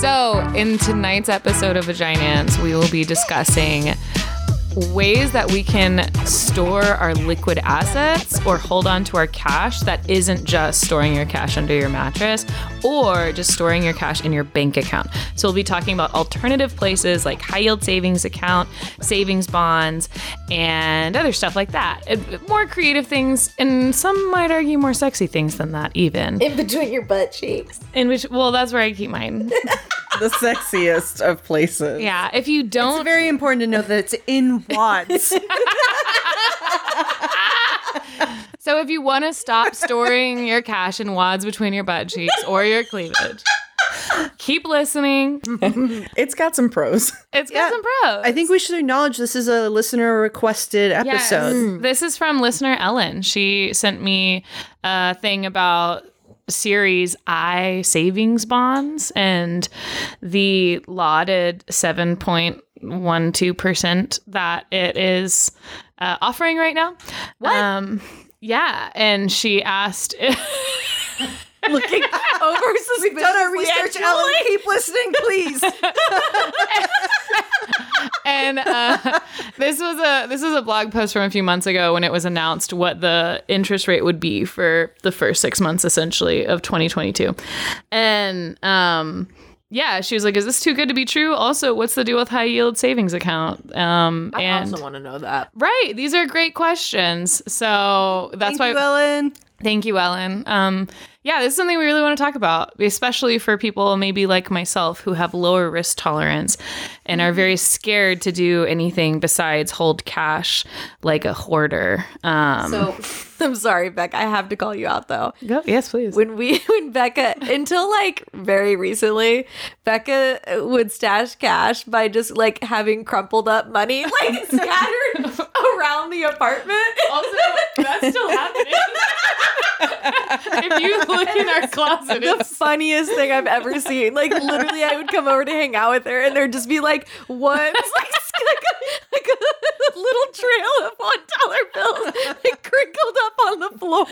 So, in tonight's episode of Vaginance, we will be discussing ways that we can store our liquid assets or hold on to our cash that isn't just storing your cash under your mattress or just storing your cash in your bank account. So we'll be talking about alternative places like high yield savings account, savings bonds, and other stuff like that. Uh, more creative things, and some might argue more sexy things than that, even. In between your butt cheeks. In which, well, that's where I keep mine. the sexiest of places. Yeah, if you don't It's very important to know that it's in wads. So if you want to stop storing your cash in wads between your butt cheeks or your cleavage, keep listening. it's got some pros. It's got Yeah. some pros. I think we should acknowledge this is a listener requested Yes. episode. This is from listener Ellen. She sent me a thing about Series I savings bonds and the lauded 7.12% that it is uh, offering right now. What? Um, yeah. And she asked. Looking over We've done our research, Ellen. Keep listening, please. and uh, this was a this was a blog post from a few months ago when it was announced what the interest rate would be for the first six months essentially of 2022 and um yeah she was like is this too good to be true also what's the deal with high yield savings account um I and also want to know that. right these are great questions so that's Thank why you, Ellen. Thank you, Ellen. Um, yeah, this is something we really want to talk about, especially for people maybe like myself who have lower risk tolerance and are very scared to do anything besides hold cash like a hoarder. Um, So I'm sorry, Becca. I have to call you out though. go, yes, please. When we, when Becca, until like very recently, Becca would stash cash by just like having crumpled up money like scattered around the apartment. also, that's still happening. If you look in our closet, the it's funniest thing I've ever seen. Like literally, I would come over to hang out with her, and there'd just be like one, like, like, a, like a little trail of one dollar bills like, crinkled up on the floor,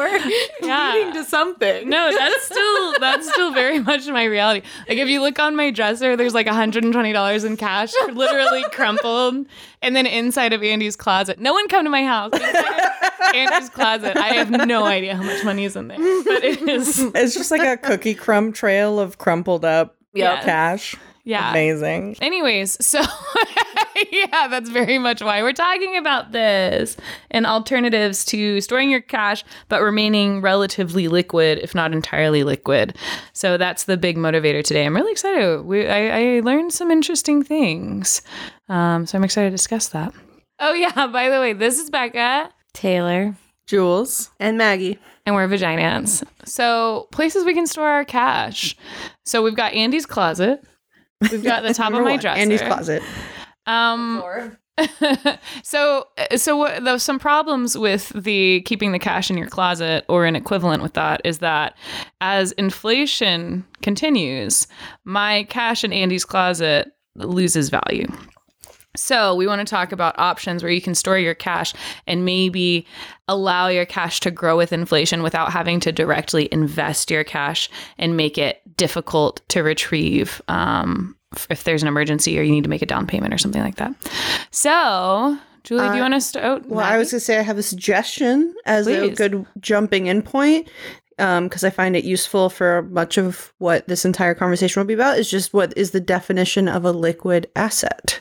Yeah. leading to something. No, that's still that's still very much my reality. Like if you look on my dresser, there's like $120 in cash, literally crumpled, and then inside of Andy's closet. No one come to my house. Andy's closet. I have no idea how much money is in there, but it is. It's just like a cookie crumb trail of crumpled up Yeah. cash. Yeah. Amazing. Anyways, so yeah, that's very much why we're talking about this and alternatives to storing your cash but remaining relatively liquid, if not entirely liquid. So that's the big motivator today. I'm really excited. We, I, I learned some interesting things, um, so I'm excited to discuss that. Oh yeah, by the way, this is Becca. Taylor. Jules and Maggie. And we're Vaginance. So places we can store our cash. So we've got Andy's closet. We've got the top of my one, dresser. Andy's closet. Um, so so what there's some problems with the keeping the cash in your closet or an equivalent with that is that as inflation continues, my cash in Andy's closet loses value. So, we want to talk about options where you can store your cash and maybe allow your cash to grow with inflation without having to directly invest your cash and make it difficult to retrieve um, if there's an emergency or you need to make a down payment or something like that. So, Julie, do you Uh, want to start? Well, I was going to say I have a suggestion as a good jumping in point because I find it useful for much of what this entire conversation will be about is just what is the definition of a liquid asset.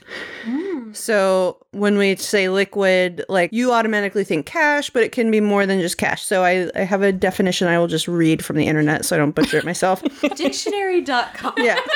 So when we say liquid, like you automatically think cash, but it can be more than just cash. So I, I have a definition I will just read from the internet so I don't butcher it myself. Dictionary.com. yeah.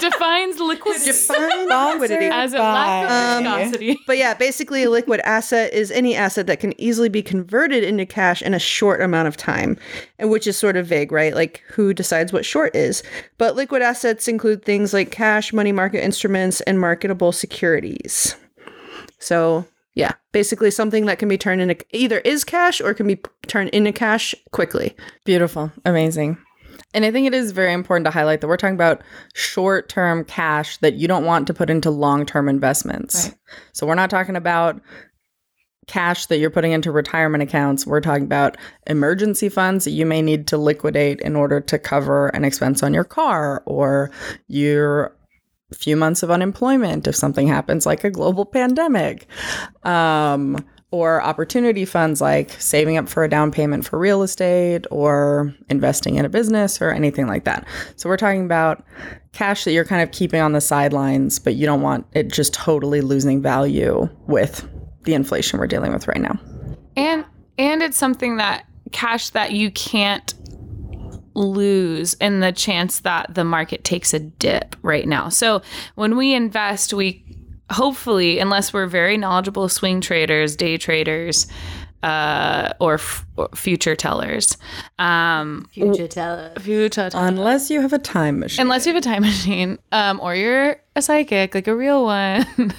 defines liquid Define liquidity. as a lack of Um, viscosity. But yeah, basically, a liquid asset is any asset that can easily be converted into cash in a short amount of time, and which is sort of vague, right? Like, who decides what short is? But liquid assets include things like cash, money market instruments, and marketable securities. So, yeah, basically something that can be turned into either is cash or can be p- turned into cash quickly. Beautiful. Amazing. And I think it is very important to highlight that we're talking about short term cash that you don't want to put into long term investments. Right. So we're not talking about cash that you're putting into retirement accounts, we're talking about emergency funds that you may need to liquidate in order to cover an expense on your car or your few months of unemployment if something happens like a global pandemic. Um, or opportunity funds like saving up for a down payment for real estate or investing in a business or anything like that. So we're talking about cash that you're kind of keeping on the sidelines, but you don't want it just totally losing value with the inflation we're dealing with right now. And and it's something that cash that you can't lose in the chance that the market takes a dip right now. So when we invest, we hopefully, unless we're very knowledgeable swing traders, day traders, uh, or, f- or future tellers, um, Future teller. future tellers. Unless you have a time machine. Unless you have a time machine, um, or you're a psychic, like a real one,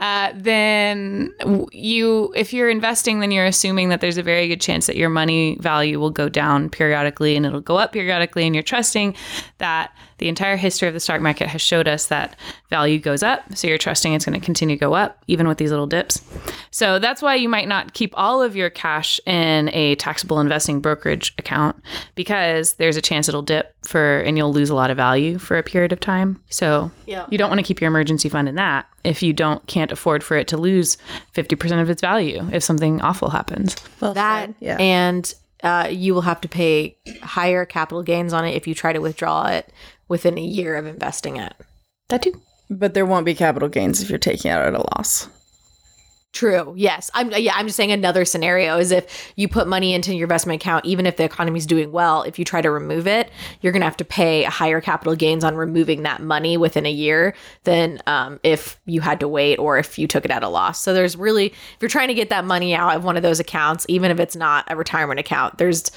uh, then you, if you're investing, then you're assuming that there's a very good chance that your money value will go down periodically and it'll go up periodically, and you're trusting that the entire history of the stock market has showed us that value goes up. So you're trusting it's going to continue to go up, even with these little dips. So that's why you might not keep all of your cash in a taxable investing brokerage account because there's a chance it'll dip for and you'll lose a lot of value for a period of time. So Yeah. you don't want to keep your emergency fund in that if you don't can't afford for it to lose 50% of its value if something awful happens. Well That said. yeah. and uh, you will have to pay higher capital gains on it if you try to withdraw it within a year of investing it. That too. but there won't be capital gains if you're taking it out at a loss. True. Yes. I'm yeah, I'm just saying another scenario is if you put money into your investment account even if the economy's doing well, if you try to remove it, you're going to have to pay a higher capital gains on removing that money within a year than um, if you had to wait or if you took it at a loss. So there's really if you're trying to get that money out of one of those accounts, even if it's not a retirement account, there's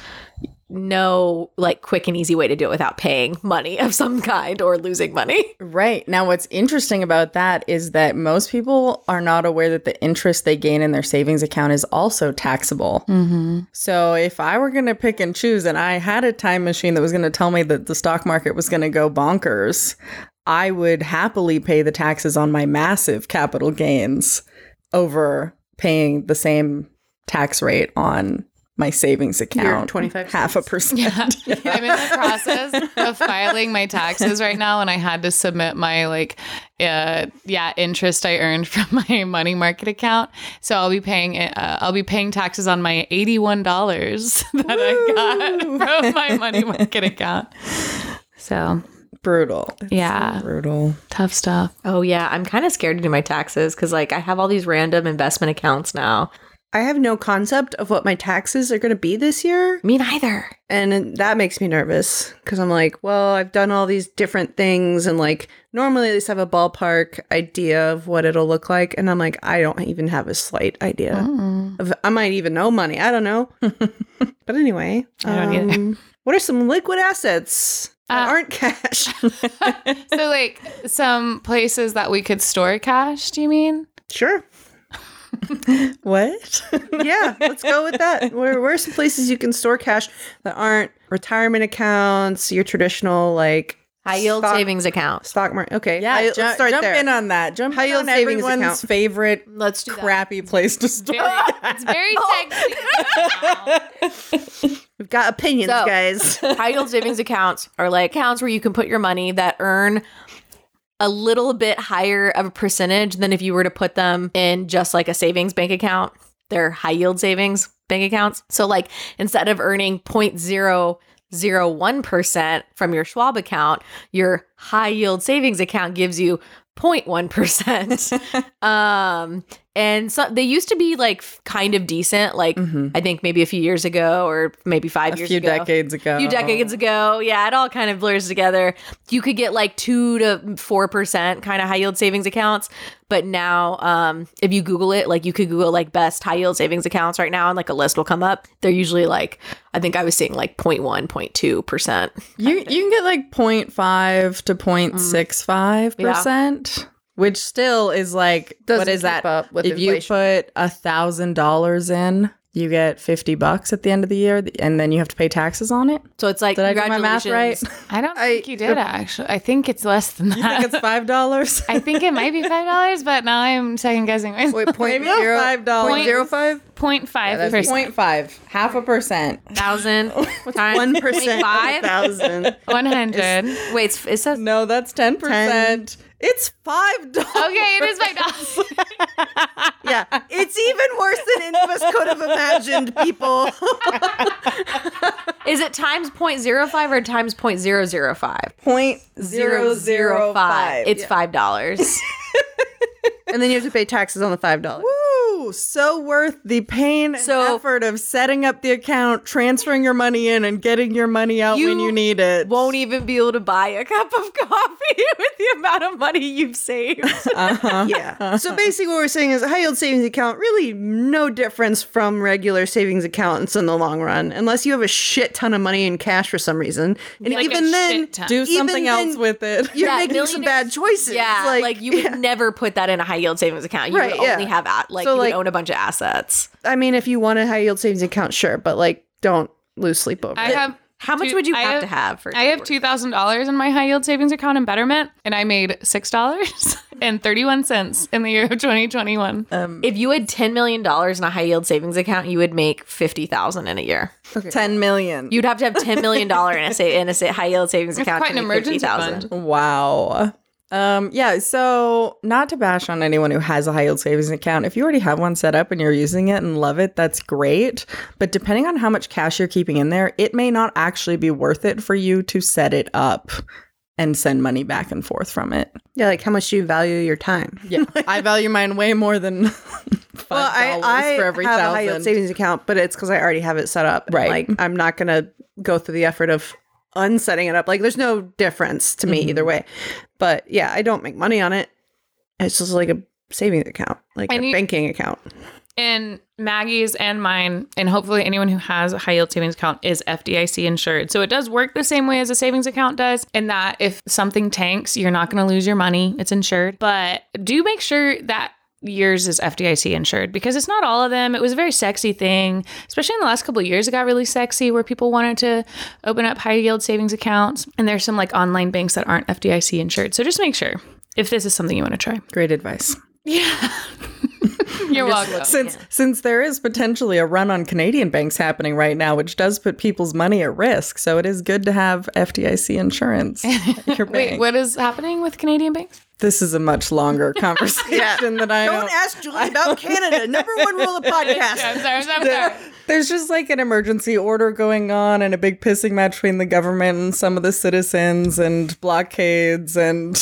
no like quick and easy way to do it without paying money of some kind or losing money. Right. Now, what's interesting about that is that most people are not aware that the interest they gain in their savings account is also taxable. Mm-hmm. So, if I were going to pick and choose and I had a time machine that was going to tell me that the stock market was going to go bonkers, I would happily pay the taxes on my massive capital gains over paying the same tax rate on my savings account. 25 half a percent. I'm in the process of filing my taxes right now, and I had to submit my like, uh, yeah, interest I earned from my money market account. So I'll be paying, uh, I'll be paying taxes on my eighty-one dollars that I got from my money market account. So Brutal. It's Yeah. Brutal. tough stuff. Oh yeah, I'm kind of scared to do my taxes cuz like I have all these random investment accounts now. I have no concept of what my taxes are going to be this year. Me neither. And that makes me nervous because I'm like, well, I've done all these different things and like normally at least I have a ballpark idea of what it'll look like. And I'm like, I don't even have a slight idea. Of, I might even know money. I don't know. but anyway, I don't either. um, what are some liquid assets that Uh, aren't cash? So like some places that we could store cash. Do you mean? sure. What? Yeah, let's go with that. Where, where are some places you can store cash that aren't retirement accounts, your traditional like High yield stock- savings accounts. stock market? Okay, Yeah, I- ju- let's start jump there. in on that. Jump High in yield on savings everyone's account. favorite Let's do that. crappy place to store. It's very sexy. We've got opinions, So- guys. High yield savings accounts are like accounts where you can put your money that earn a little bit higher of a percentage than if you were to put them in just like a savings bank account. They're high yield savings bank accounts. So like instead of earning 0.001% from your Schwab account, your high yield savings account gives you 0.1%. um and so they used to be like kind of decent like I think maybe a few years ago or maybe 5 a years few ago decades ago. a few decades ago. Yeah, it all kind of blurs together. You could get like two to four percent kind of high yield savings accounts, but now, um, if you Google it, like you could Google like best high yield savings accounts right now, and like a list will come up. They're usually like I think I was seeing like 0.1, 0.2 percent. You you can get like 0.5 to 0.65 percent, which still is like Doesn't what is keep that? up with if inflation. you put a thousand dollars in, you get 50 bucks at the end of the year and then you have to pay taxes on it. So it's like Did I do my math right? I don't I- think you did actually. I think it's less than I that. think it's $5. I think it might be five dollars, but now I'm second guessing myself. Wait, point Maybe not zero, $5. point zero five? Point five that's percent. 0.5, half a percent. thousand times One percent of a five. thousand. One hundred. Wait, it says No, that's 10%. It's $5. Okay, it is five dollars. Yeah, it's even worse than any of us could have imagined, people. is it times 0.05 or times 0.005? Point Zero zero five. It's five dollars. and then you have to pay taxes on the five dollars. Woo! So worth the pain and So- effort of setting up the account, transferring your money in, and getting your money out when You you need it. Won't even be able to buy a cup of coffee with the amount of money you've saved. Uh-huh. Yeah. So basically, what we're saying is a high yield savings account really no difference from regular savings accounts in the long run, unless you have a shit ton of money in cash for some reason. And Like even then. Do something else with it. You're Yeah, making some bad choices. Yeah, like, you would never put that in a high yield savings account. You Right, would only yeah. have at, like So, you like- would own a bunch of assets. I mean, if you want a high yield savings account, sure, but like, don't lose sleep over I it. have. How much would you I have, to have for? I have two thousand dollars in my high yield savings account in Betterment, and I made six dollars and thirty one cents in the year of twenty twenty one. Um, if you had ten million dollars in a high yield savings account, you would make fifty thousand in a year. 10 million. You'd have to have ten million dollar in a sa- in a sa- high yield savings account quite to an make fifty emergency thousand. fund. Wow. Um, yeah, so not to bash on anyone who has a high yield savings account. If you already have one set up and you're using it and love it, that's great. But depending on how much cash you're keeping in there, it may not actually be worth it for you to set it up and send money back and forth from it. yeah, like how much do you value your time? Yeah. I value mine way more than $5 Well, I, I for every have a high yield savings account, but it's because I already have it set up. Right. Like I'm not gonna go through the effort of unsetting it up. Like there's no difference to me Mm-hmm. either way. But yeah, I don't make money on it. It's just like a savings account, like And a you- banking account. And Maggie's and mine, and hopefully anyone who has a high yield savings account is FDIC insured. So it does work the same way as a savings account does, in that if something tanks, you're not going to lose your money. It's insured. But do make sure that yours is FDIC insured because it's not all of them. It was a very sexy thing, especially in the last couple of years. It got really sexy where people wanted to open up high yield savings accounts. And there's some like online banks that aren't FDIC insured. So just make sure if this is something you want to try. Great advice. Yeah. You're welcome. Since since there is potentially a run on Canadian banks happening right now, which does put people's money at risk, so it is good to have FDIC insurance. Wait, what is happening with Canadian banks? This is a much longer conversation than I Don't ask Julie about Canada. Number one rule of podcast. I'm sorry, I'm sorry, I'm. There's just like an emergency order going on and a big pissing match between the government and some of the citizens and blockades and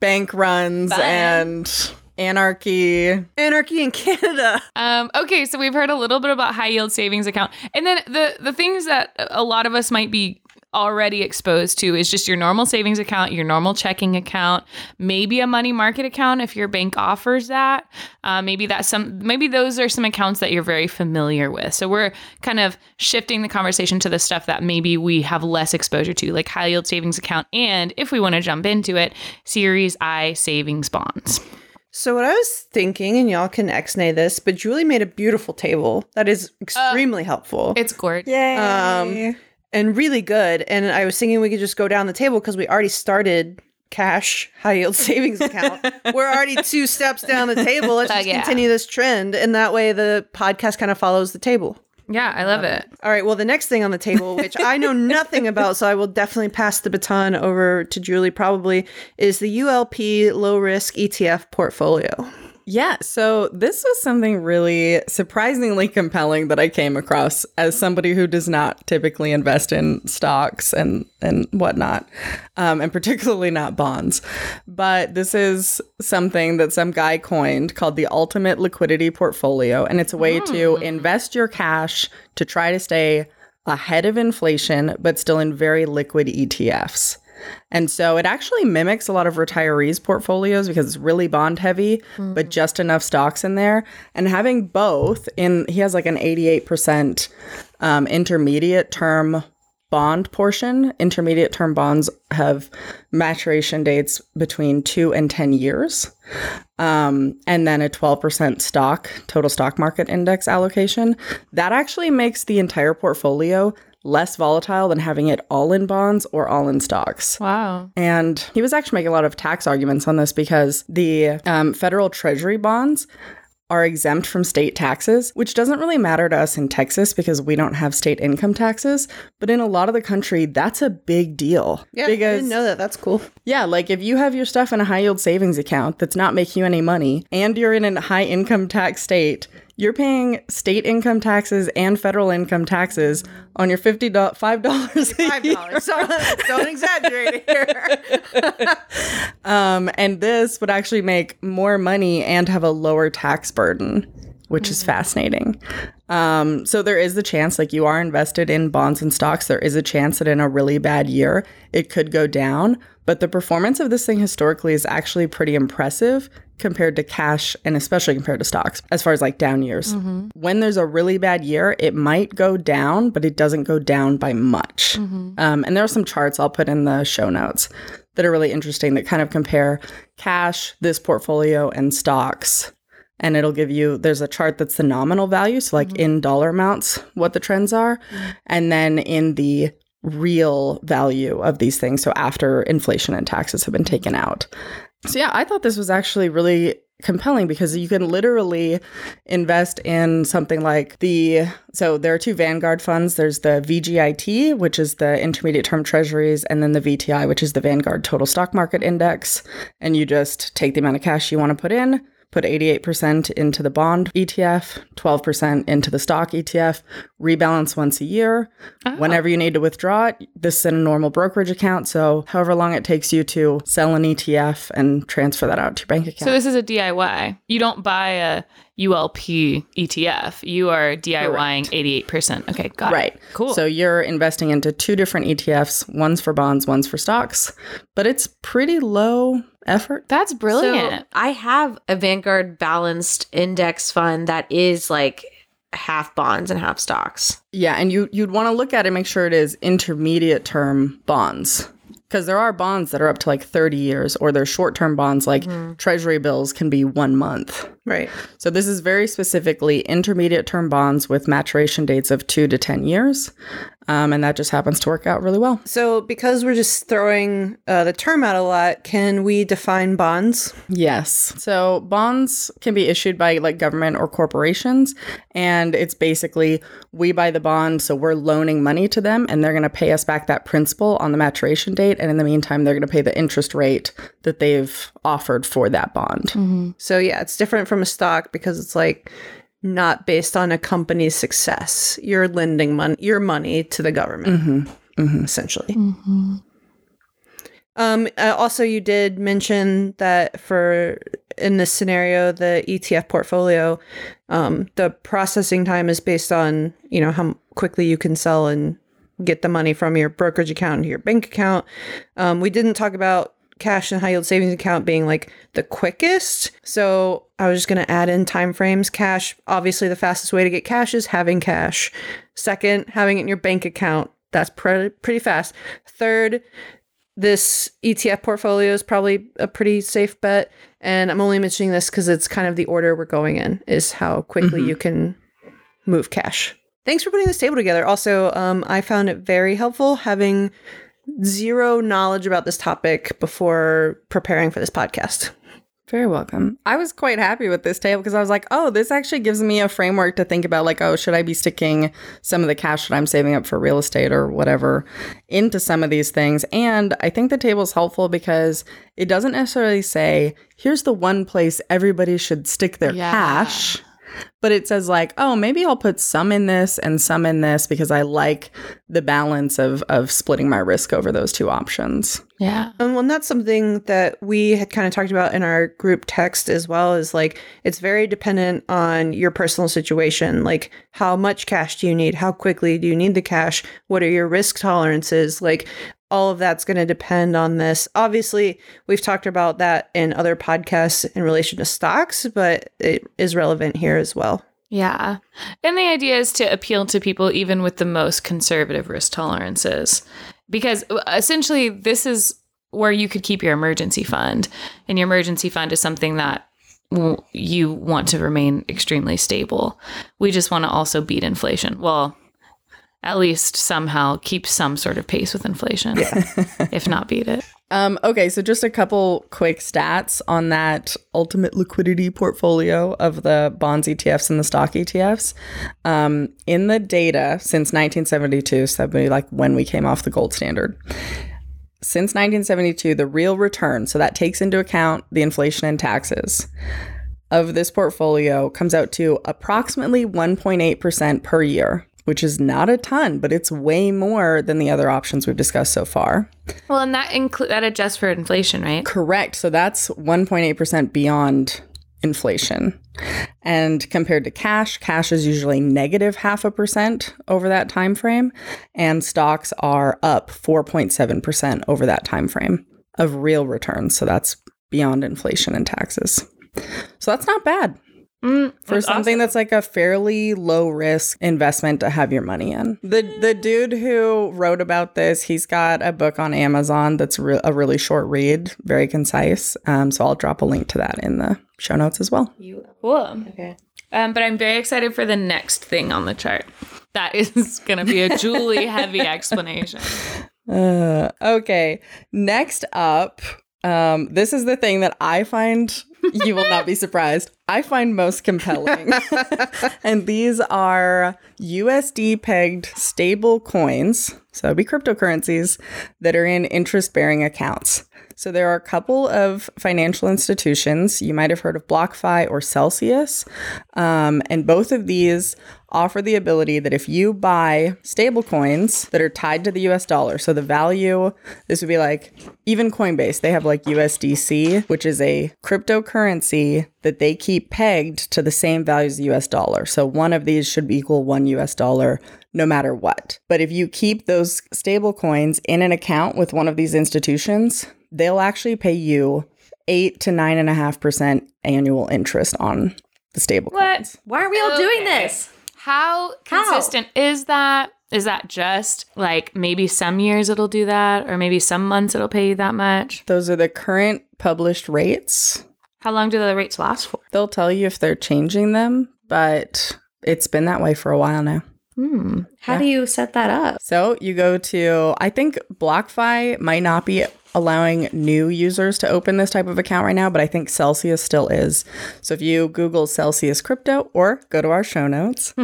bank runs and anarchy. Anarchy in Canada. Um, okay, so we've heard a little bit about high yield savings account, and then the the things that a lot of us might be already exposed to is just your normal savings account, your normal checking account, maybe a money market account if your bank offers that. Uh, maybe that's some. Maybe those are some accounts that you're very familiar with. So we're kind of shifting the conversation to the stuff that maybe we have less exposure to, like high yield savings account, and if we want to jump into it, Series I savings bonds. So what I was thinking, and y'all can ex-nay this, but Julie made a beautiful table that is extremely helpful. It's gorgeous. Yay. Um, and really good. And I was thinking we could just go down the table because we already started cash high yield savings account. We're already two steps down the table. Let's Uh, just yeah. continue this trend, and that way the podcast kind of follows the table. Yeah, I love it. All right. Well, the next thing on the table, which I know nothing about, so I will definitely pass the baton over to Julie. Probably is the ULP low risk ETF portfolio. Yeah, so this was something really surprisingly compelling that I came across as somebody who does not typically invest in stocks and and whatnot, um, and particularly not bonds. But this is something that some guy coined called the ultimate liquidity portfolio, and it's a way to invest your cash to try to stay ahead of inflation, but still in very liquid ETFs. And so it actually mimics a lot of retirees' portfolios because it's really bond heavy, but just enough stocks in there. And having both in, he has like an 88% um, intermediate term bond portion, intermediate term bonds have maturation dates between two and 10 years. Um, and then a 12% stock, total stock market index allocation. That actually makes the entire portfolio less volatile than having it all in bonds or all in stocks. Wow. And he was actually making a lot of tax arguments on this because the um, federal treasury bonds are exempt from state taxes, which doesn't really matter to us in Texas because we don't have state income taxes. But in a lot of the country, that's a big deal. Yeah, I didn't know that. That's cool. yeah, like if you have your stuff in a high yield savings account that's not making you any money and you're in a high income tax state, you're paying state income taxes and federal income taxes on your fifty five dollars Five dollars. Sorry, don't exaggerate here. Um, and this would actually make more money and have a lower tax burden, which is fascinating. Um, so there is the chance, like you are invested in bonds and stocks, there is a chance that in a really bad year it could go down. But the performance of this thing historically is actually pretty impressive compared to cash and especially compared to stocks as far as like down years. When there's a really bad year, it might go down, but it doesn't go down by much. Um, and there are some charts I'll put in the show notes that are really interesting that kind of compare cash, this portfolio, and stocks. And it'll give you, there's a chart that's the nominal value, so like mm-hmm. in dollar amounts, what the trends are. Mm-hmm. And then in the real value of these things, so after inflation and taxes have been taken out. So yeah, I thought this was actually really compelling because you can literally invest in something like the so there are two Vanguard funds. There's the VGIT, which is the intermediate term treasuries, and then the VTI, which is the Vanguard Total Stock Market Index. And you just take the amount of cash you want to put in, put 88% into the bond ETF, 12% into the stock ETF, rebalance once a year. Oh. Whenever you need to withdraw it, this is in a normal brokerage account. So, however long it takes you to sell an ETF and transfer that out to your bank account. So this is a DIY. You don't buy a ULP ETF. You are DIYing 88%. Okay, got Right. it. Cool. So you're investing into two different ETFs, one's for bonds, one's for stocks, but it's pretty low effort. That's brilliant. So I have a Vanguard balanced index fund that is like half bonds and half stocks. Yeah, and you you'd want to look at it make sure it is intermediate term bonds. Because there are bonds that are up to like 30 years, or they're short term bonds like mm-hmm. treasury bills can be one month. Right. So this is very specifically intermediate term bonds with maturation dates of two to 10 years. Um, and that just happens to work out really well. So, because we're just throwing uh, the term out a lot, can we define bonds? Yes. So bonds can be issued by like government or corporations. And it's basically we buy the bond, so we're loaning money to them and they're going to pay us back that principal on the maturation date. And in the meantime, they're going to pay the interest rate that they've offered for that bond. So, yeah, it's different from a stock because it's like not based on a company's success. You're lending money, your money to the government, essentially. Um, uh, also, you did mention that for in this scenario, the ETF portfolio, um, the processing time is based on you know how quickly you can sell and get the money from your brokerage account into your bank account. Um, we didn't talk about cash and high yield savings account being like the quickest. So I was just going to add in time frames. Cash, obviously, the fastest way to get cash is having cash. Second, having it in your bank account. That's pre- pretty fast. Third, this ETF portfolio is probably a pretty safe bet. And I'm only mentioning this because it's kind of the order we're going in, is how quickly you can move cash. Thanks for putting this table together. Also, um, I found it very helpful having zero knowledge about this topic before preparing for this podcast. Very welcome. I was quite happy with this table because I was like, oh, this actually gives me a framework to think about like, oh, should I be sticking some of the cash that I'm saving up for real estate or whatever into some of these things? And I think the table is helpful because it doesn't necessarily say, here's the one place everybody should stick their Yeah. cash. But it says like, oh, maybe I'll put some in this and some in this because I like the balance of of splitting my risk over those two options. yeah. Um, well, and that's something that we had kind of talked about in our group text as well. Is like it's very dependent on your personal situation. Like, how much cash do you need? How quickly do you need the cash? What are your risk tolerances? Like, all of that's going to depend on this. Obviously, we've talked about that in other podcasts in relation to stocks, but it is relevant here as well. Yeah. And the idea is to appeal to people even with the most conservative risk tolerances. Because uh, essentially, this is where you could keep your emergency fund. And your emergency fund is something that you want to remain extremely stable. We just want to also beat inflation. Well, at least somehow keep some sort of pace with inflation, if not beat it. Um, okay, so just a couple quick stats on that ultimate liquidity portfolio of the bonds ETFs and the stock ETFs. Um, in the data since 1972, so that'd be like when we came off the gold standard. Since 1972, the real return, so that takes into account the inflation and taxes, of this portfolio comes out to approximately 1.8% per year, which is not a ton, but it's way more than the other options we've discussed so far. Well, and that include that adjusts for inflation, right? Correct. So that's 1.8% beyond inflation. And compared to cash, cash is usually negative half a percent over that time frame, and stocks are up 4.7% over that time frame of real returns. So that's beyond inflation and taxes. So that's not bad Mm, for that's something awesome. that's like a fairly low risk investment to have your money in. The the dude who wrote about this, he's got a book on Amazon that's re- a really short read, very concise. Um, so I'll drop a link to that in the show notes as well. Cool. Okay. Um, but I'm very excited for the next thing on the chart. That is going to be a Julie heavy explanation. Uh, okay, next up, um, this is the thing that I find you will not be surprised. I find most compelling. and these are USD pegged stable coins, so be cryptocurrencies that are in interest bearing accounts. So there are a couple of financial institutions. You might have heard of BlockFi or Celsius. Um, and both of these offer the ability that if you buy stable coins that are tied to the US dollar, so the value, this would be like even Coinbase, they have like USDC, which is a cryptocurrency that they keep pegged to the same value as the US dollar. So one of these should be equal one US dollar no matter what. But if you keep those stable coins in an account with one of these institutions, they'll actually pay you eight to nine and a half percent annual interest on the stable coins. Why are we all doing this? How How? consistent is that? Is that just like maybe some years it'll do that, or maybe some months it'll pay you that much? Those are the current published rates. How long do the rates last for? They'll tell you if they're changing them, but it's been that way for a while now. Hmm. How do you set that up? So you go to, I think BlockFi might not be allowing new users to open this type of account right now, but I think Celsius still is. So if you Google Celsius crypto or go to our show notes,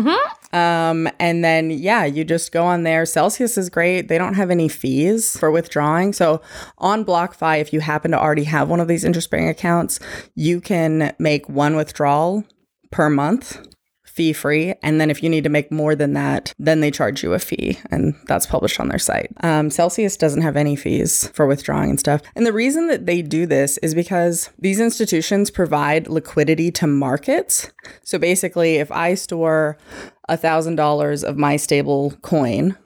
um, and then yeah, you just go on there. Celsius is great. They don't have any fees for withdrawing. So on BlockFi, if you happen to already have one of these interest bearing accounts, you can make one withdrawal per month fee free. And then if you need to make more than that, then they charge you a fee. And that's published on their site. Um, Celsius doesn't have any fees for withdrawing and stuff. And the reason that they do this is because these institutions provide liquidity to markets. So basically, if I store $1,000 of my stable coin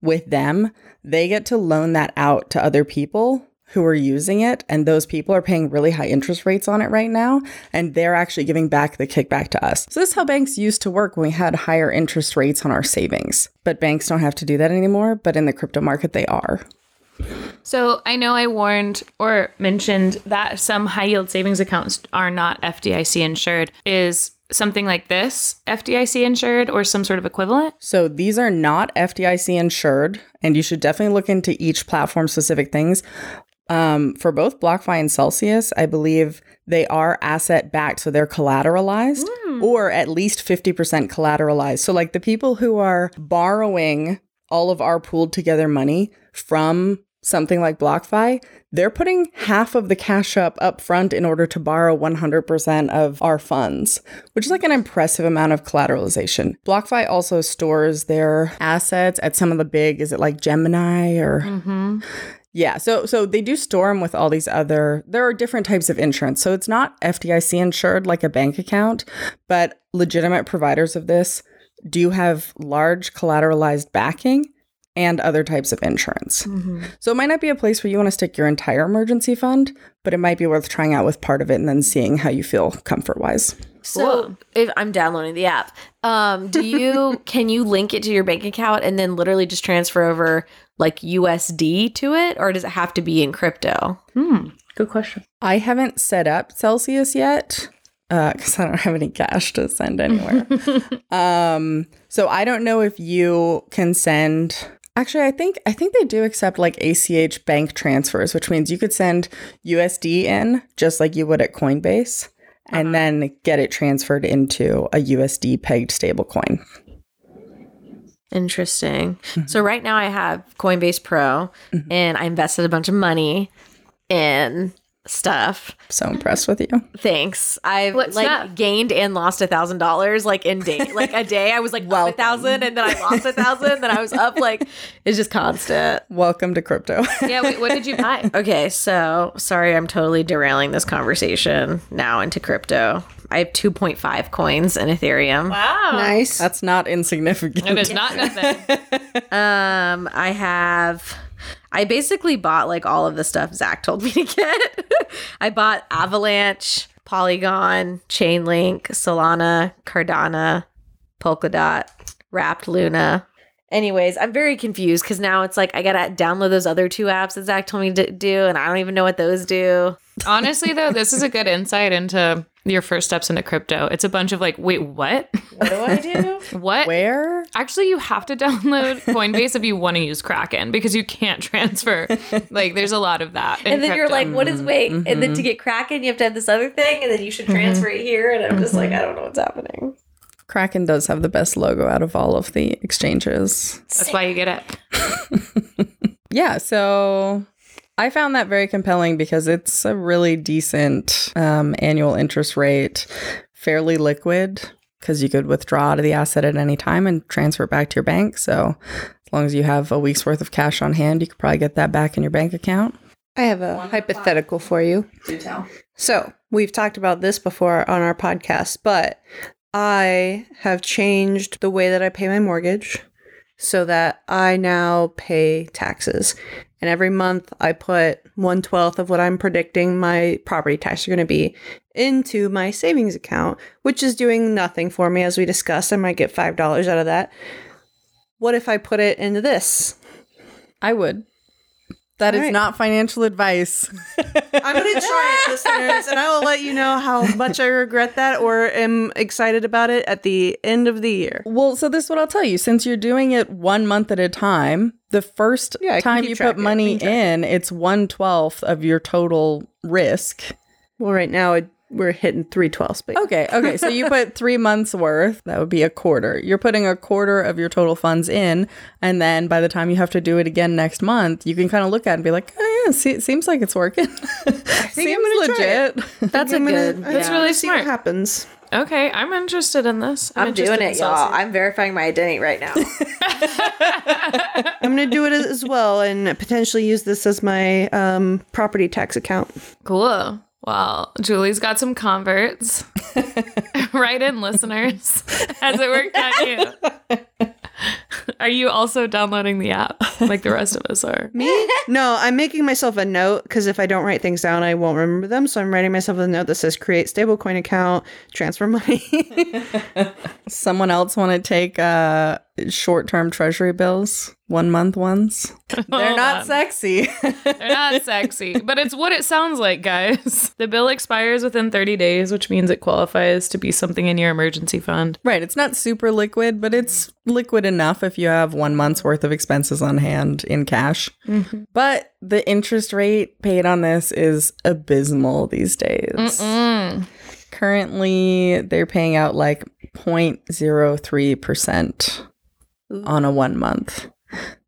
with them, they get to loan that out to other people who are using it and those people are paying really high interest rates on it right now and they're actually giving back the kickback to us. So this is how banks used to work when we had higher interest rates on our savings. But banks don't have to do that anymore, but in the crypto market they are. So I know I warned or mentioned that some high yield savings accounts are not FDIC insured. Is something like this FDIC insured or some sort of equivalent? So these are not FDIC insured and you should definitely look into each platform specific things. Um, for both BlockFi and Celsius, I believe they are asset backed, so they're collateralized or at least 50% collateralized. So, like the people who are borrowing all of our pooled together money from something like BlockFi, they're putting half of the cash up up front in order to borrow 100% of our funds, which is like an impressive amount of collateralization. BlockFi also stores their assets at some of the big, is it like Gemini or yeah, so so they do store them with all these other. There are different types of insurance, so it's not FDIC insured like a bank account, but legitimate providers of this do have large collateralized backing, and other types of insurance. So it might not be a place where you want to stick your entire emergency fund, but it might be worth trying out with part of it and then seeing how you feel comfort wise. So if I'm downloading the app, um, do you can you link it to your bank account and then literally just transfer over like USD to it, or does it have to be in crypto? Hmm. Good question. I haven't set up Celsius yet because I don't have any cash to send anywhere. um, so I don't know if you can send. Actually, I think I think they do accept like ACH bank transfers, which means you could send USD in just like you would at Coinbase, and uh-huh. then get it transferred into a USD pegged stablecoin. Interesting. Mm-hmm. So right now I have Coinbase Pro, mm-hmm. and I invested a bunch of money in stuff. So impressed with you. Thanks. I've What like stuff? gained and lost a thousand dollars like in day like a day. I was like up a thousand and then I lost a thousand. Then I was up like it's just constant. Welcome to crypto. Yeah, wait, what did you buy? Okay, so sorry, I'm totally derailing this conversation now into crypto. I have 2.5 coins in Ethereum. Wow. Nice. That's not insignificant. It is not nothing. Um, I have. I basically bought like all of the stuff Zach told me to get. I bought Avalanche, Polygon, Chainlink, Solana, Cardano, Polkadot, Wrapped Luna. Anyways, I'm very confused because now it's like I gotta download those other two apps that Zach told me to do, and I don't even know what those do. Honestly, though, this is a good insight into your first steps into crypto. It's a bunch of like, wait, what? What do I do? What? Where? Actually, you have to download Coinbase if you want to use Kraken because you can't transfer. Like, there's a lot of that. and then you're like, what is wait? And then to mm-hmm. get Kraken, you have to have this other thing, and then you should transfer mm-hmm. it here. And I'm just like, mm-hmm. I don't know what's happening. Kraken does have the best logo out of all of the exchanges. that's why you get it. Yeah, so I found that very compelling because it's a really decent um, annual interest rate, fairly liquid because you could withdraw out of the asset at any time and transfer it back to your bank. So as long as you have a week's worth of cash on hand, you could probably get that back in your bank account. I have a hypothetical for you. So, we've talked about this before on our podcast, but I have changed the way that I pay my mortgage so that I now pay taxes. And every month I put one twelfth of what I'm predicting my property tax are going to be into my savings account, which is doing nothing for me. As we discussed, I might get $5 out of that. What if I put it into this? I would. That is All right. not financial advice. I'm going to try it, listeners, and I will let you know how much I regret that or am excited about it at the end of the year. well, so this is what I'll tell you. Since you're doing it one month at a time, the first Yeah, time you put. Money in, it's one twelfth of your total risk. Well, right now it, we're hitting three twelfths, but Okay, okay. So you put three months worth, that would be a quarter. You're putting a quarter of your total funds in. And then by the time you have to do it again next month, you can kind of look at it and be like, oh, yeah, see, it seems like it's working. seems gonna try legit. That's a I'm gonna- good. That's gonna really see smart. what happens. Okay, I'm interested in this. I'm interested doing it, y'all. I'm verifying my identity right now. I'm going to do it as well and potentially use this as my um, property tax account. Cool. Well, Julie's got some converts. right in, listeners. Has it worked on you? Are you also downloading the app like the rest of us are? Me? no, I'm making myself a note because if I don't write things down, I won't remember them. So I'm writing myself a note that says create stablecoin account, transfer money. Someone else want to take uh, short term treasury bills, one month ones? They're not on. sexy. They're not sexy, but it's what it sounds like, guys. The bill expires within 30 days, which means it qualifies to be something in your emergency fund. right. It's not super liquid, but it's liquid enough if you have one month's worth of expenses on hand in cash. But the interest rate paid on this is abysmal these days. Mm. Currently, they're paying out like 0.03% on a one month.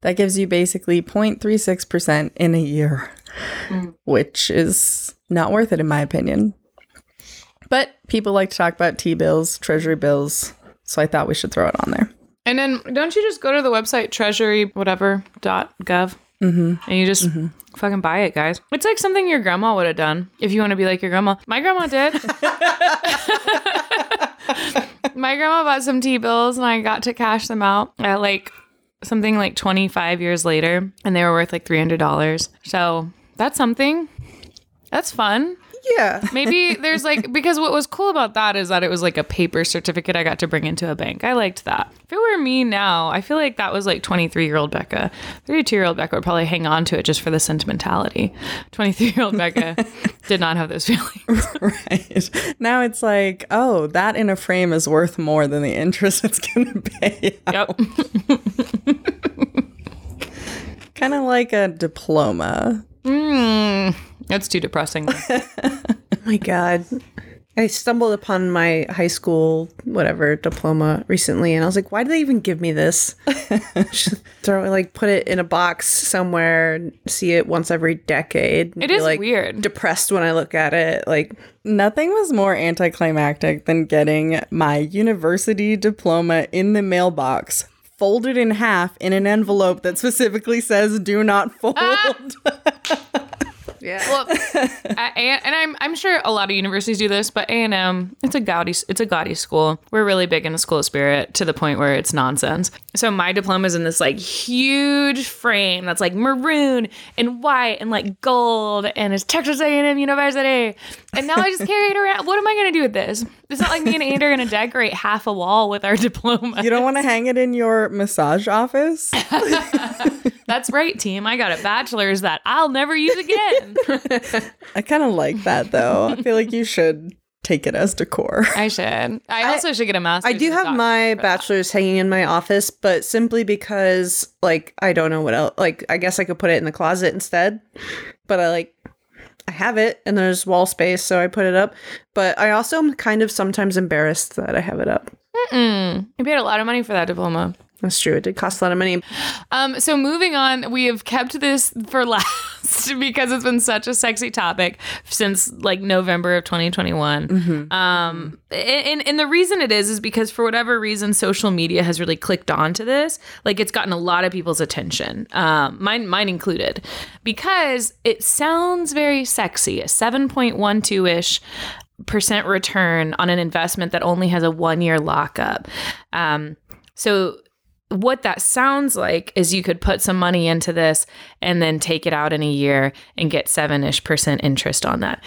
That gives you basically 0.36% in a year, which is not worth it, in my opinion. But people like to talk about T bills, treasury bills, so I thought we should throw it on there. And then don't you just go to the website treasury whatever dot gov Mm-hmm. and you just fucking buy it, guys. It's like something your grandma would have done if you want to be like your grandma. My grandma did. My grandma bought some T bills and I got to cash them out at like something like 25 years later, and they were worth like $300. So that's something. That's fun. Yeah. Maybe there's like because what was cool about that is that it was like a paper certificate I got to bring into a bank. I liked that. If it were me now, I feel like that was like 23 year old Becca. 32 year old Becca would probably hang on to it just for the sentimentality. 23 year old Becca did not have those feelings. right. Now it's like, oh, that in a frame is worth more than the interest it's going to pay. Yep. Kind of like a diploma. Mm, that's too depressing. my god. I stumbled upon my high school whatever diploma recently and I was like, why do they even give me this? Just throw it like put it in a box somewhere, see it once every decade. and It be, is like weird. Depressed when I look at it. Like Nothing was more anticlimactic than getting my university diploma in the mailbox, folded in half in an envelope that specifically says "Do not fold." yeah. Well, at and I'm I'm sure a lot of universities do this, but A and M it's a gaudy it's a gaudy school. We're really big in a school spirit to the point where it's nonsense. So my diploma's in this like huge frame that's like maroon and white and like gold, and it's Texas A&M University. And now I just carry it around. What am I gonna do with this? It's not like me and Andy are gonna decorate half a wall with our diploma. you don't want to hang it in your massage office? That's right, team. I got a bachelor's that I'll never use again. I kind of like that though. I feel like you should take it as decor. I should. I also should get a master's. I do have my bachelor's hanging in my office, but simply because like I don't know what else like I guess I could put it in the closet instead. But I like I have it and there's wall space, so I put it up. But I also am kind of sometimes embarrassed that I have it up. Mm. You paid a lot of money for that diploma. That's true. It did cost a lot of money. Um, so moving on, we have kept this for last because it's been such a sexy topic since like November of 2021. Um, and, and the reason it is is because for whatever reason, social media has really clicked onto this. Like it's gotten a lot of people's attention, um, mine, mine included, because it sounds very sexy. A 7.12 ish percent return on an investment that only has a one year lockup. Um, so what that sounds like is you could put some money into this and then take it out in a year and get seven ish percent interest on that.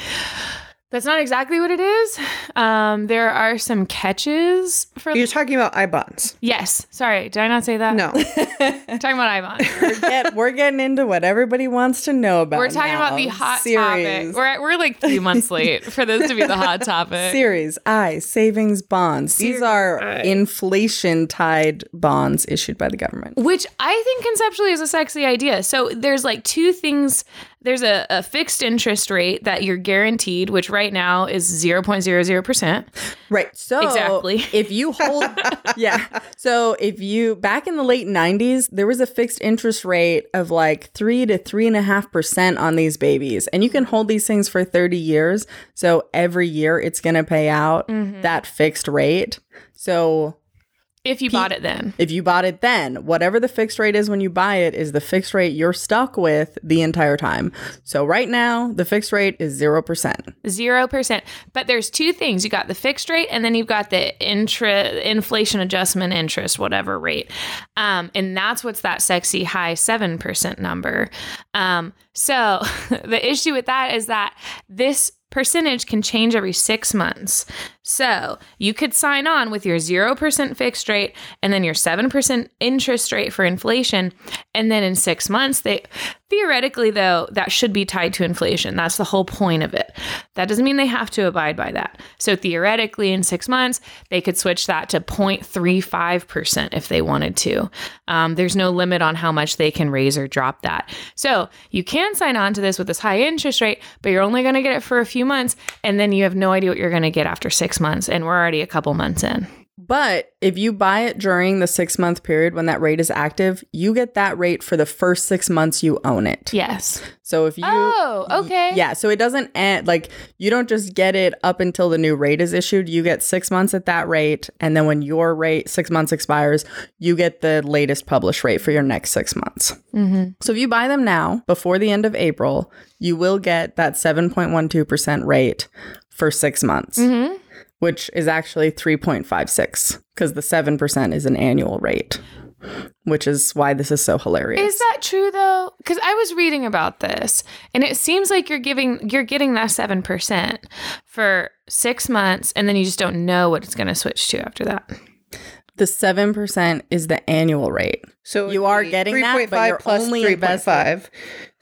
That's not exactly what it is. Um, there are some catches for. You're talking about I bonds. yes. Sorry. Did I not say that? No. I'm talking about Ivon. we're, get, we're getting into what everybody wants to know about. We're talking about the hot series. topic. We're, we're like three months late for this to be the hot topic. Series I savings bonds. These are inflation tied bonds issued by the government. Which I think conceptually is a sexy idea. So there's like two things. There's a, a fixed interest rate that you're guaranteed, which right now is 0.00%. Right. So Exactly. if you hold yeah. So if you back in the late nineties, there was a fixed interest rate of like three to three and a half percent on these babies. And you can mm-hmm. hold these things for 30 years. So every year it's gonna pay out mm-hmm. that fixed rate. So If you bought it then. if you bought it then, whatever the fixed rate is when you buy it is the fixed rate you're stuck with the entire time. So right now, the fixed rate is 0%. Zero percent. But there's two things. You got the fixed rate and then you've got the intra inflation adjustment interest, whatever rate. Um, and that's what's that sexy high seven percent number. Um, so the issue with that is that this percentage can change every six months. So you could sign on with your 0% fixed rate and then your 7% interest rate for inflation. And then in six months, they theoretically, though, that should be tied to inflation. That's the whole point of it. That doesn't mean they have to abide by that. So theoretically, in six months, they could switch that to 0.35% if they wanted to. Um, there's no limit on how much they can raise or drop that. So you can sign on to this with this high interest rate, but you're only going to get it for a few months. And then you have no idea what you're going to get after six months. And we're already a couple months in. But if you buy it during the six month period when that rate is active, you get that rate for the first six months you own it. Yes. So if you. Oh, okay. Yeah, so it doesn't end like you don't just get it up until the new rate is issued. You get six months at that rate, and then when your rate six months expires, you get the latest published rate for your next six months. Mm-hmm. So if you buy them now before the end of April, you will get that seven point one two percent rate for six months, which is actually three point five six because the seven percent is an annual rate. which is why this is so hilarious. Is that true though? Because I was reading about this, and it seems like you're giving you're getting that seven percent for six months, and then you just don't know what it's going to switch to after that. the 7% is the annual rate. So You are be getting that, but 3.5 you're plus only 3.5.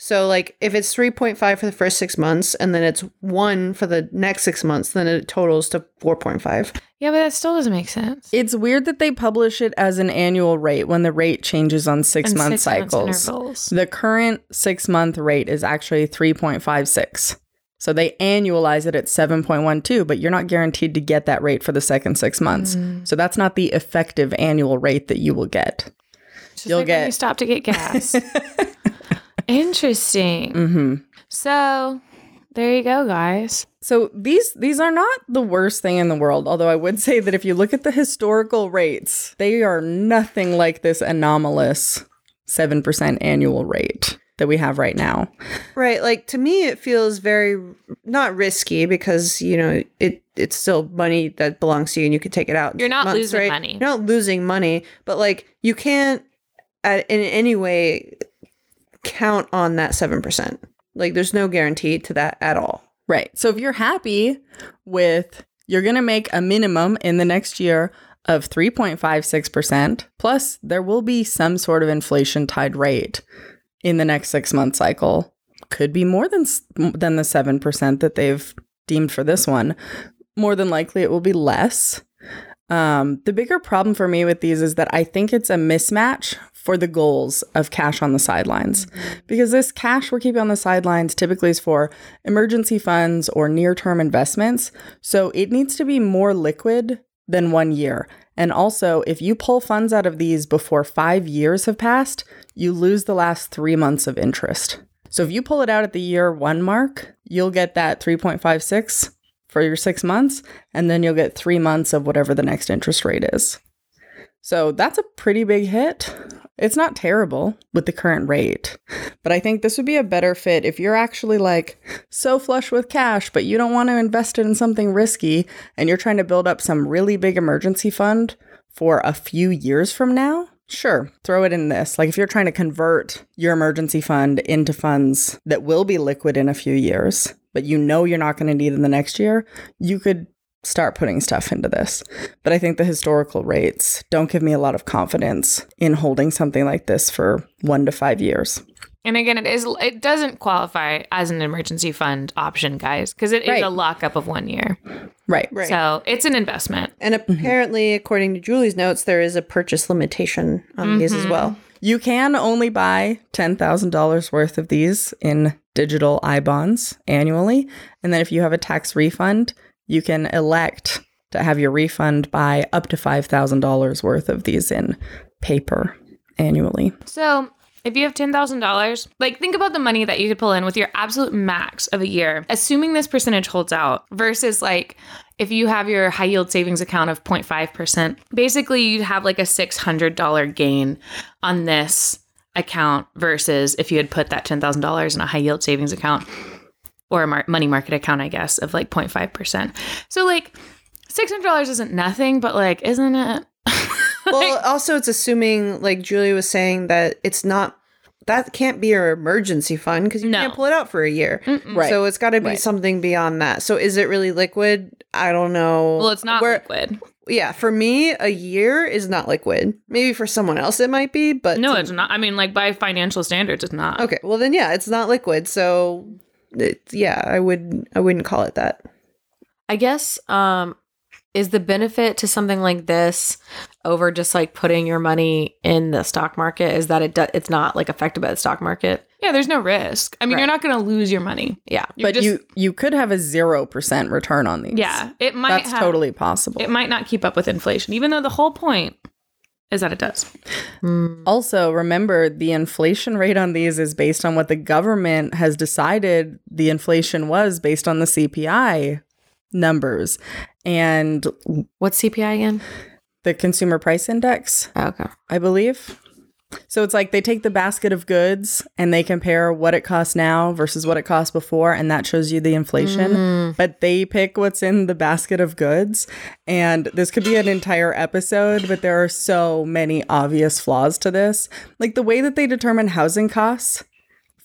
So like if it's 3.5 for the first 6 months and then it's 1 for the next 6 months, then it totals to 4.5. Yeah, but that still doesn't make sense. It's weird that they publish it as an annual rate when the rate changes on six In month six-month cycles. intervals. The current six month rate is actually 3.56. So they annualize it at 7.12, but you're not guaranteed to get that rate for the second six months. Mm. So that's not the effective annual rate that you will get. Just You'll like when get- you stop to get gas. Interesting. hmm So there you go, guys. So these these are not the worst thing in the world, although I would say that if you look at the historical rates, they are nothing like this anomalous 7% annual rate that we have right now. Right, like to me it feels very not risky because, you know, it it's still money that belongs to you and you can take it out. You're not months, losing right? money. You're not losing money, but like you can't at, in any way count on that 7%. Like there's no guarantee to that at all. Right. So if you're happy with you're going to make a minimum in the next year of 3.56%, plus there will be some sort of inflation tied rate in the next 6-month cycle. Could be more than than the 7% that they've deemed for this one. More than likely it will be less. Um, the bigger problem for me with these is that I think it's a mismatch for the goals of cash on the sidelines. Because this cash we're keeping on the sidelines typically is for emergency funds or near term investments. So it needs to be more liquid than one year. And also, if you pull funds out of these before five years have passed, you lose the last three months of interest. So if you pull it out at the year one mark, you'll get that 3.56 for your six months, and then you'll get three months of whatever the next interest rate is. So that's a pretty big hit. It's not terrible with the current rate, but I think this would be a better fit if you're actually like so flush with cash, but you don't want to invest it in something risky and you're trying to build up some really big emergency fund for a few years from now. Sure, throw it in this. Like if you're trying to convert your emergency fund into funds that will be liquid in a few years, but you know you're not going to need in the next year, you could start putting stuff into this. But I think the historical rates don't give me a lot of confidence in holding something like this for 1 to 5 years. And again, it is it doesn't qualify as an emergency fund option, guys, because it is Right. a lockup of one year. Right. Right. So it's an investment. And mm-hmm. apparently, according to Julie's notes, there is a purchase limitation on these as mm-hmm. well. You can only buy $10,000 worth of these in digital I bonds annually. And then if you have a tax refund, you can elect to have your refund buy up to $5,000 worth of these in paper annually. So if you have ten thousand dollars, like think about the money that you could pull in with your absolute max of a year, assuming this percentage holds out, versus like if you have your high yield savings account of 0.5%, basically you'd have like a $600 gain on this account versus if you had put that $10,000 in a high yield savings account or a mar- money market account, I guess, of like 0.5%. So like $600 isn't nothing, but like, isn't it? Well, also, it's assuming, like Julie was saying, that it's not. That can't be your emergency fund because you No. can't pull it out for a year. Right. So it's got to be Right. something beyond that. So is it really liquid? I don't know. Well, it's not Where- liquid. Yeah, for me, a year is not liquid. Maybe for someone else it might be, but No, it's not. I mean, like by financial standards, it's not. okay. Well, then yeah, it's not liquid. So, it, yeah, I would I wouldn't call it that. I guess um is the benefit to something like this over just like putting your money in the stock market is that it do- it's not like affected by the stock market. Yeah, there's no risk. I mean, you're not going to lose your money. Yeah. You're but just- you you could have a 0% return on these. yeah, it might That's have, totally possible. It might not keep up with inflation, even though the whole point is that it does. Mm. Also, remember the inflation rate on these is based on what the government has decided the inflation was based on the CPI numbers and What's CPI again? the consumer price index, Oh, okay. I believe. So it's like they take the basket of goods and they compare what it costs now versus what it cost before, and that shows you the inflation. Mm. But they pick what's in the basket of goods. And this could be an entire episode, but there are so many obvious flaws to this. Like the way that they determine housing costs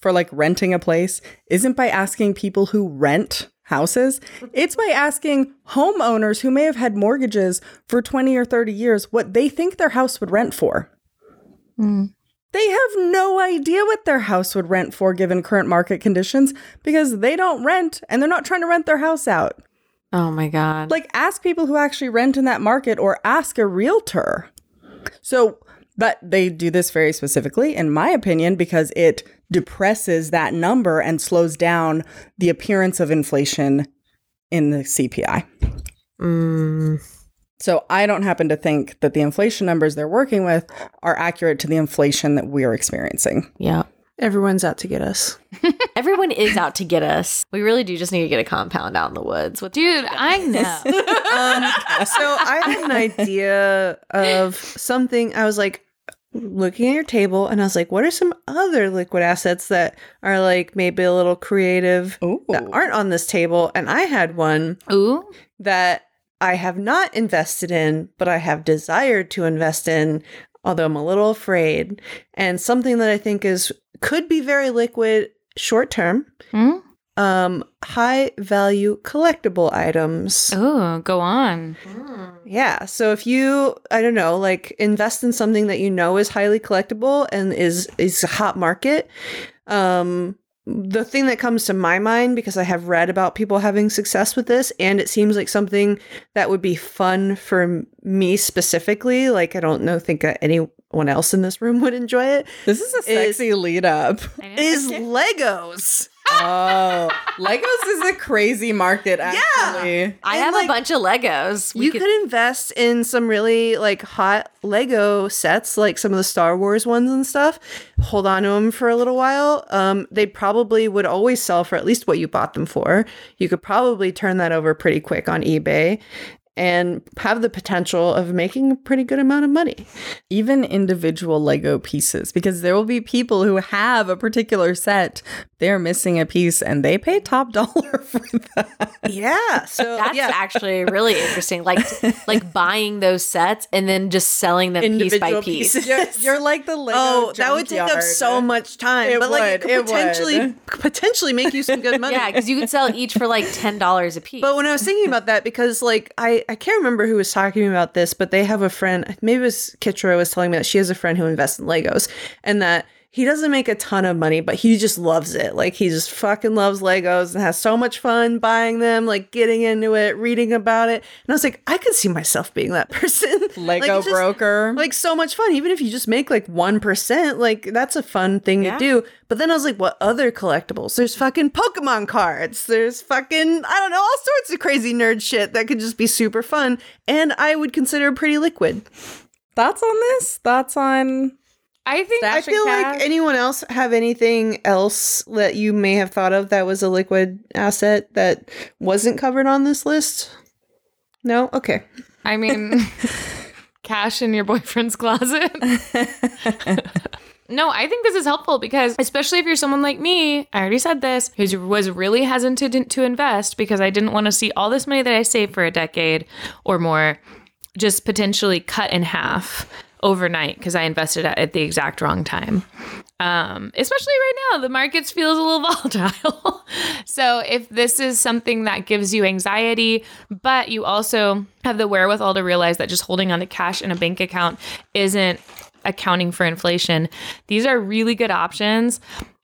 for like renting a place isn't by asking people who rent houses. It's by asking homeowners who may have had mortgages for 20 or 30 years what they think their house would rent for. They have no idea what their house would rent for given current market conditions because they don't rent and they're not trying to rent their house out. Oh my god. Like, ask people who actually rent in that market or ask a realtor. So, but they do this very specifically, in my opinion, because it depresses that number and slows down the appearance of inflation in the CPI. Mm. So, I don't happen to think that the inflation numbers they're working with are accurate to the inflation that we're experiencing. Yeah. Everyone's out to get us. Everyone is out to get us. We really do just need to get a compound out in the woods. With Dude, I know. Um, so I had an idea of something. I was like looking at your table, and I was like, "What are some other liquid assets that are like maybe a little creative Ooh. that aren't on this table?" And I had one Ooh. that I have not invested in, but I have desired to invest in, although I'm a little afraid. And something that I think is could be very liquid short term. Hmm? Um, high value collectible items. Ooh, go on. Yeah. So if you, I don't know, like invest in something that you know is highly collectible and is is a hot market, um, the thing that comes to my mind because I have read about people having success with this, and it seems like something that would be fun for me specifically. Like I don't know, think uh, anyone else in this room would enjoy it. This is a sexy lead up. Is Legos? Oh, Legos is a crazy market, actually. I And, have like, a bunch of Legos. We you could, invest in some really like hot Lego sets, like some of the Star Wars ones and stuff. Hold on to them for a little while. Um, they probably would always sell for at least what you bought them for. You could probably turn that over pretty quick on eBay and have the potential of making a pretty good amount of money. Even individual Lego pieces, because there will be people who have a particular set, they're missing a piece and they pay top dollar for that. Yeah. So That's yeah. actually really interesting. Like like buying those sets and then just selling them piece by piece. pieces. You're, you're like the Lego. Oh, that would take up so much time. It but like it would, it could potentially would. potentially make you some good money. Yeah, because you could sell each for like ten dollars a piece. But when I was thinking about that, because like I, I can't remember who was talking about this, but they have a friend, maybe it was Kitra was telling me that she has a friend who invests in Legos and that he doesn't make a ton of money, but he just loves it. Like he just fucking loves Legos and has so much fun buying them, like getting into it, reading about it. And I was like, I could see myself being that person. Like, Lego just, broker. Like so much fun. Even if you just make like 1%, like that's a fun thing Yeah. to do. But then I was like, what other collectibles? There's fucking Pokemon cards. There's fucking, I don't know, all sorts of crazy nerd shit that could just be super fun. And I would consider pretty liquid. Thoughts on this? Thoughts on I think I feel like anyone else have anything else that you may have thought of that was a liquid asset that wasn't covered on this list? No? Okay. I mean, cash in your boyfriend's closet. no, I think this is helpful because, especially if you're someone like me, I already said this, who was really hesitant to invest because I didn't want to see all this money that I saved for a decade or more just potentially cut in half overnight because I invested at, the exact wrong time. Um, especially right now, the markets feels a little volatile. so if this is something that gives you anxiety, but you also have the wherewithal to realize that just holding on to cash in a bank account isn't accounting for inflation, these are really good options.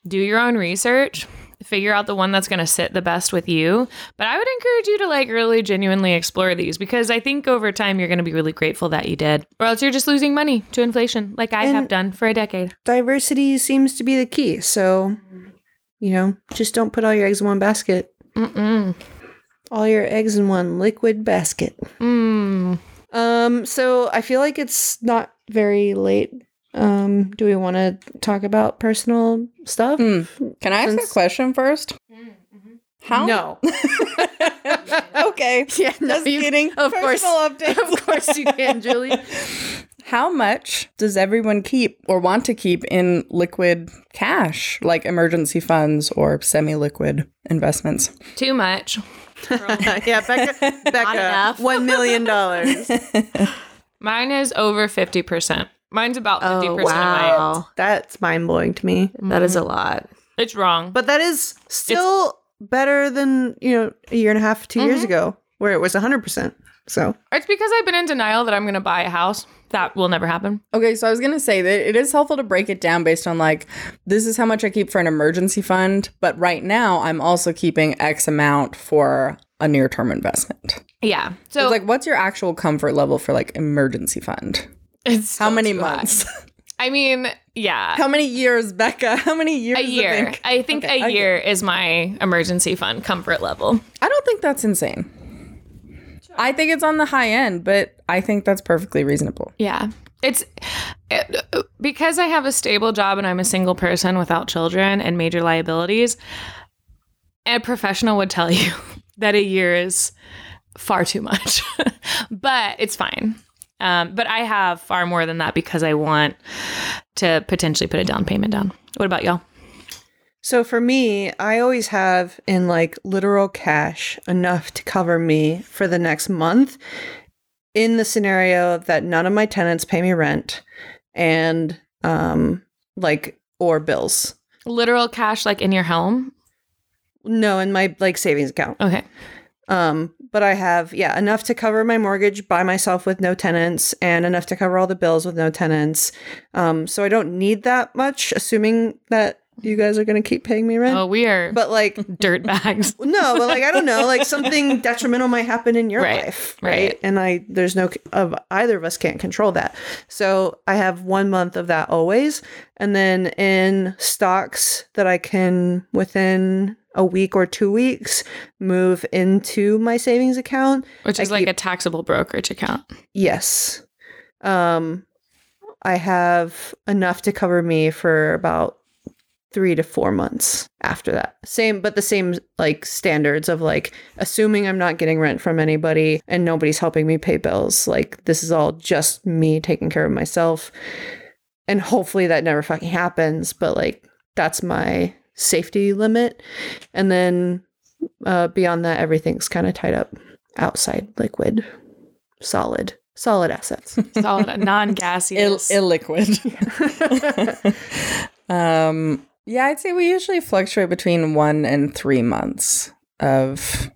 Do your own research. Figure out the one that's going to sit the best with you. But I would encourage you to like really genuinely explore these because I think over time you're going to be really grateful that you did. Or else you're just losing money to inflation like I have done for a decade. Diversity seems to be the key. So, you know, just don't put all your eggs in one basket. Mm-mm. All your eggs in one liquid basket. Mm. Um, so I feel like it's not very late. Um, do we want to talk about personal stuff? Hmm. Can I ask a question first? How? No. okay. yeah, no, Just you- kidding. Of course. Personal update. Of course you can, Julie. How much does everyone keep or want to keep in liquid cash, like emergency funds or semi liquid investments? Too much. yeah, Becca, Becca enough. $1 million. Mine is over 50%. Mine's about 50% Oh of my wow, That's mind blowing to me. that is a mm-hmm. lot. It's wrong. But that is still better than, you know, a year and a half, 2 years mm-hmm. ago, where it was 100%. So, It's because I've been in denial that I'm going to buy a house. That will never happen. Okay, so I was gonna say that it is helpful to break it down based on like this is how much I keep for an emergency fund, but right now I'm also keeping X amount for a near term investment. Yeah. So So it's like, what's your actual comfort level for like emergency fund? it's How many high. months? I mean, yeah. How many years, Becca? How many years? a year. I think Okay, a year is my emergency fund comfort level. I don't think that's insane. I think it's on the high end, but I think that's perfectly reasonable. Yeah. It's it, because I have a stable job and I'm a single person without children and major liabilities. A professional would tell you that a year is far too much, but it's fine. Um, but I have far more than that because I want to potentially put a down payment down. What about y'all? so for me, I always have in like literal cash enough to cover me for the next month in the scenario that none of my tenants pay me rent and um like or bills. Literal cash, like in your home? No, in my like savings account. Okay. Um, but I have, yeah, enough to cover my mortgage by myself with no tenants and enough to cover all the bills with no tenants. Um, so I don't need that much, assuming that you guys are going to keep paying me rent. Oh, we are But like, dirt bags. no, but like, I don't know, like something detrimental might happen in your Right, life. right. Right. And I, there's no, of either of us can't control that. So I have one month of that always. And then in stocks that I can within a week or two weeks move into my savings account. Which I is like keep- a taxable brokerage account. Yes. Um, I have enough to cover me for about three to four months after that. Same, but the same like standards of like assuming I'm not getting rent from anybody and nobody's helping me pay bills. Like this is all just me taking care of myself. And hopefully that never fucking happens, but like that's my safety limit. And then uh, beyond that, everything's kind of tied up outside liquid, solid, solid assets. Solid, non Ill- gaseous. illiquid. um, yeah, I'd say we usually fluctuate between one and three months of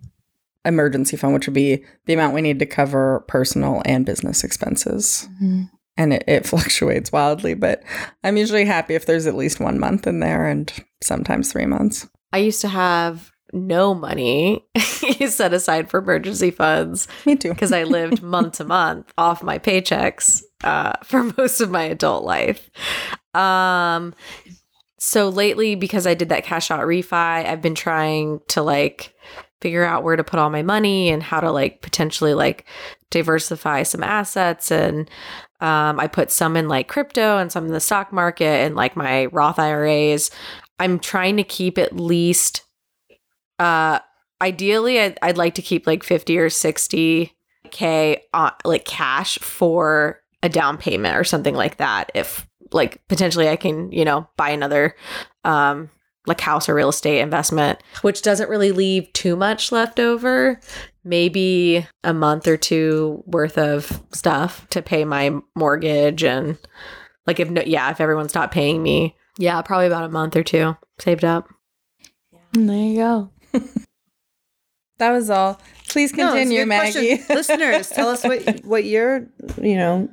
emergency fund, which would be the amount we need to cover personal and business expenses. And it, it fluctuates wildly, but I'm usually happy if there's at least one month in there and sometimes three months. I used to have no money set aside for emergency funds Me too. because I lived month to month off my paychecks uh, for most of my adult life. Um, so lately, because I did that cash out refi, I've been trying to like figure out where to put all my money and how to like potentially like diversify some assets and um, I put some in like crypto and some in the stock market and like my Roth IRAs. I'm trying to keep at least uh ideally I'd, I'd like to keep like 50 or 60 k uh, like cash for a down payment or something like that if like potentially i can you know buy another um like house or real estate investment which doesn't really leave too much left over maybe a month or two worth of stuff to pay my mortgage and like if no yeah if everyone stopped paying me yeah probably about a month or two saved up there you go. That was all. Please No, it's a continue, good question. Maggie. Listeners, tell us what what your you know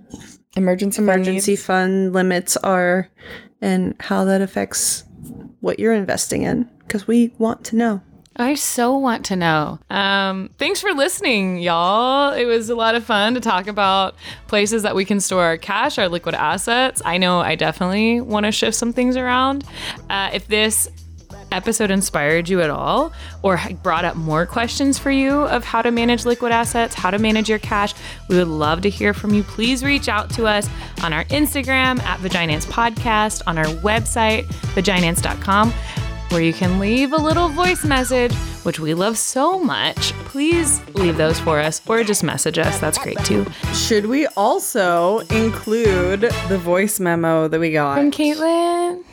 Emergency fund emergency needs. fund limits are and how that affects what you're investing in because we want to know. I so want to know. Um, thanks for listening, y'all. It was a lot of fun to talk about places that we can store our cash, our liquid assets. I know I definitely want to shift some things around. Uh, if this episode inspired you at all or brought up more questions for you of how to manage liquid assets, how to manage your cash, we would love to hear from you. Please reach out to us on our Instagram at Vaginance Podcast, on our website, vaginance.com, where you can leave a little voice message which we love so much, please leave those for us or just message us. That's great too. Should we also include the voice memo that we got? From Caitlin.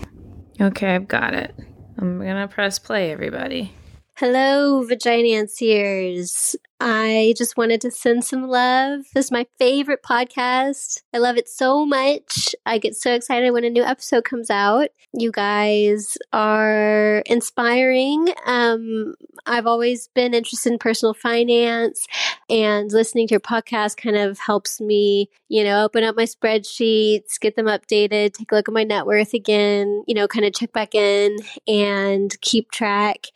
Okay, I've got it. I'm gonna press play, everybody. Hello, vagina Vaginanciers. I just wanted to send some love. This is my favorite podcast. I love it so much. I get so excited when a new episode comes out. You guys are inspiring. Um, I've always been interested in personal finance, and listening to your podcast kind of helps me, you know, open up my spreadsheets, get them updated, take a look at my net worth again, you know, kind of check back in and keep track.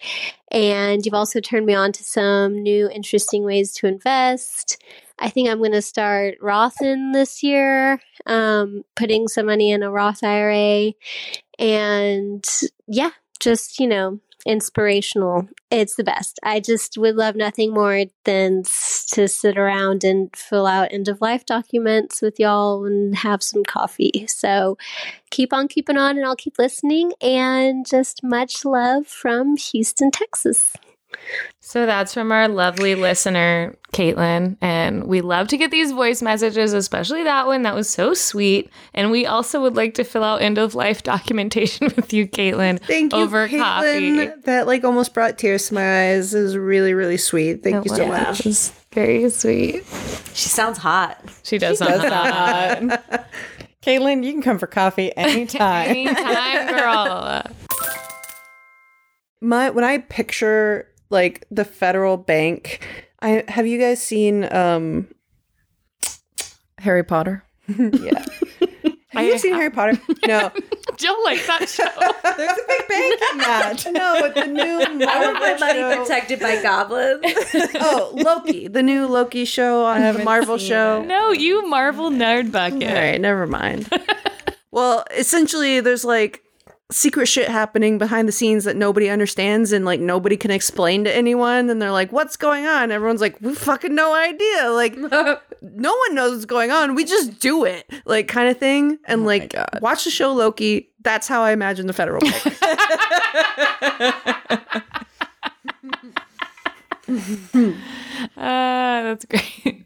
And you've also turned me on to some new interesting ways to invest. I think I'm going to start Rothin this year, um, putting some money in a Roth IRA. And yeah, just, you know, inspirational. It's the best. I just would love nothing more than to sit around and fill out end of life documents with y'all and have some coffee. So keep on keeping on, and I'll keep listening. And just much love from Houston, Texas. So that's from our lovely listener, Caitlin. And we love to get these voice messages, especially that one. That was so sweet. And we also would like to fill out end of life documentation with you, Caitlin, Thank you, over Caitlin. coffee. That like almost brought tears to my eyes. It was really, really sweet. Thank you so It much. was Very sweet. She sounds hot. She does sound hot. Caitlin, you can come for coffee anytime. Anytime, girl. My when I picture like the federal bank, I have you guys seen um Harry Potter. yeah. Have you seen Harry Potter? No. Jill like that show. There's a big bank in that. No, but the new I want my money protected by goblins. Oh, Loki, the new Loki show on the Marvel show. No, you Marvel nerd bucket. All right, never mind. well, essentially, there's like secret shit happening behind the scenes that nobody understands and like nobody can explain to anyone. And they're like, "What's going on?" Everyone's like, "We fucking no idea." Like, no one knows what's going on. We just do it, like kind of thing. And like, watch the show Loki. That's how I imagine the federal bank. Ah, that's great.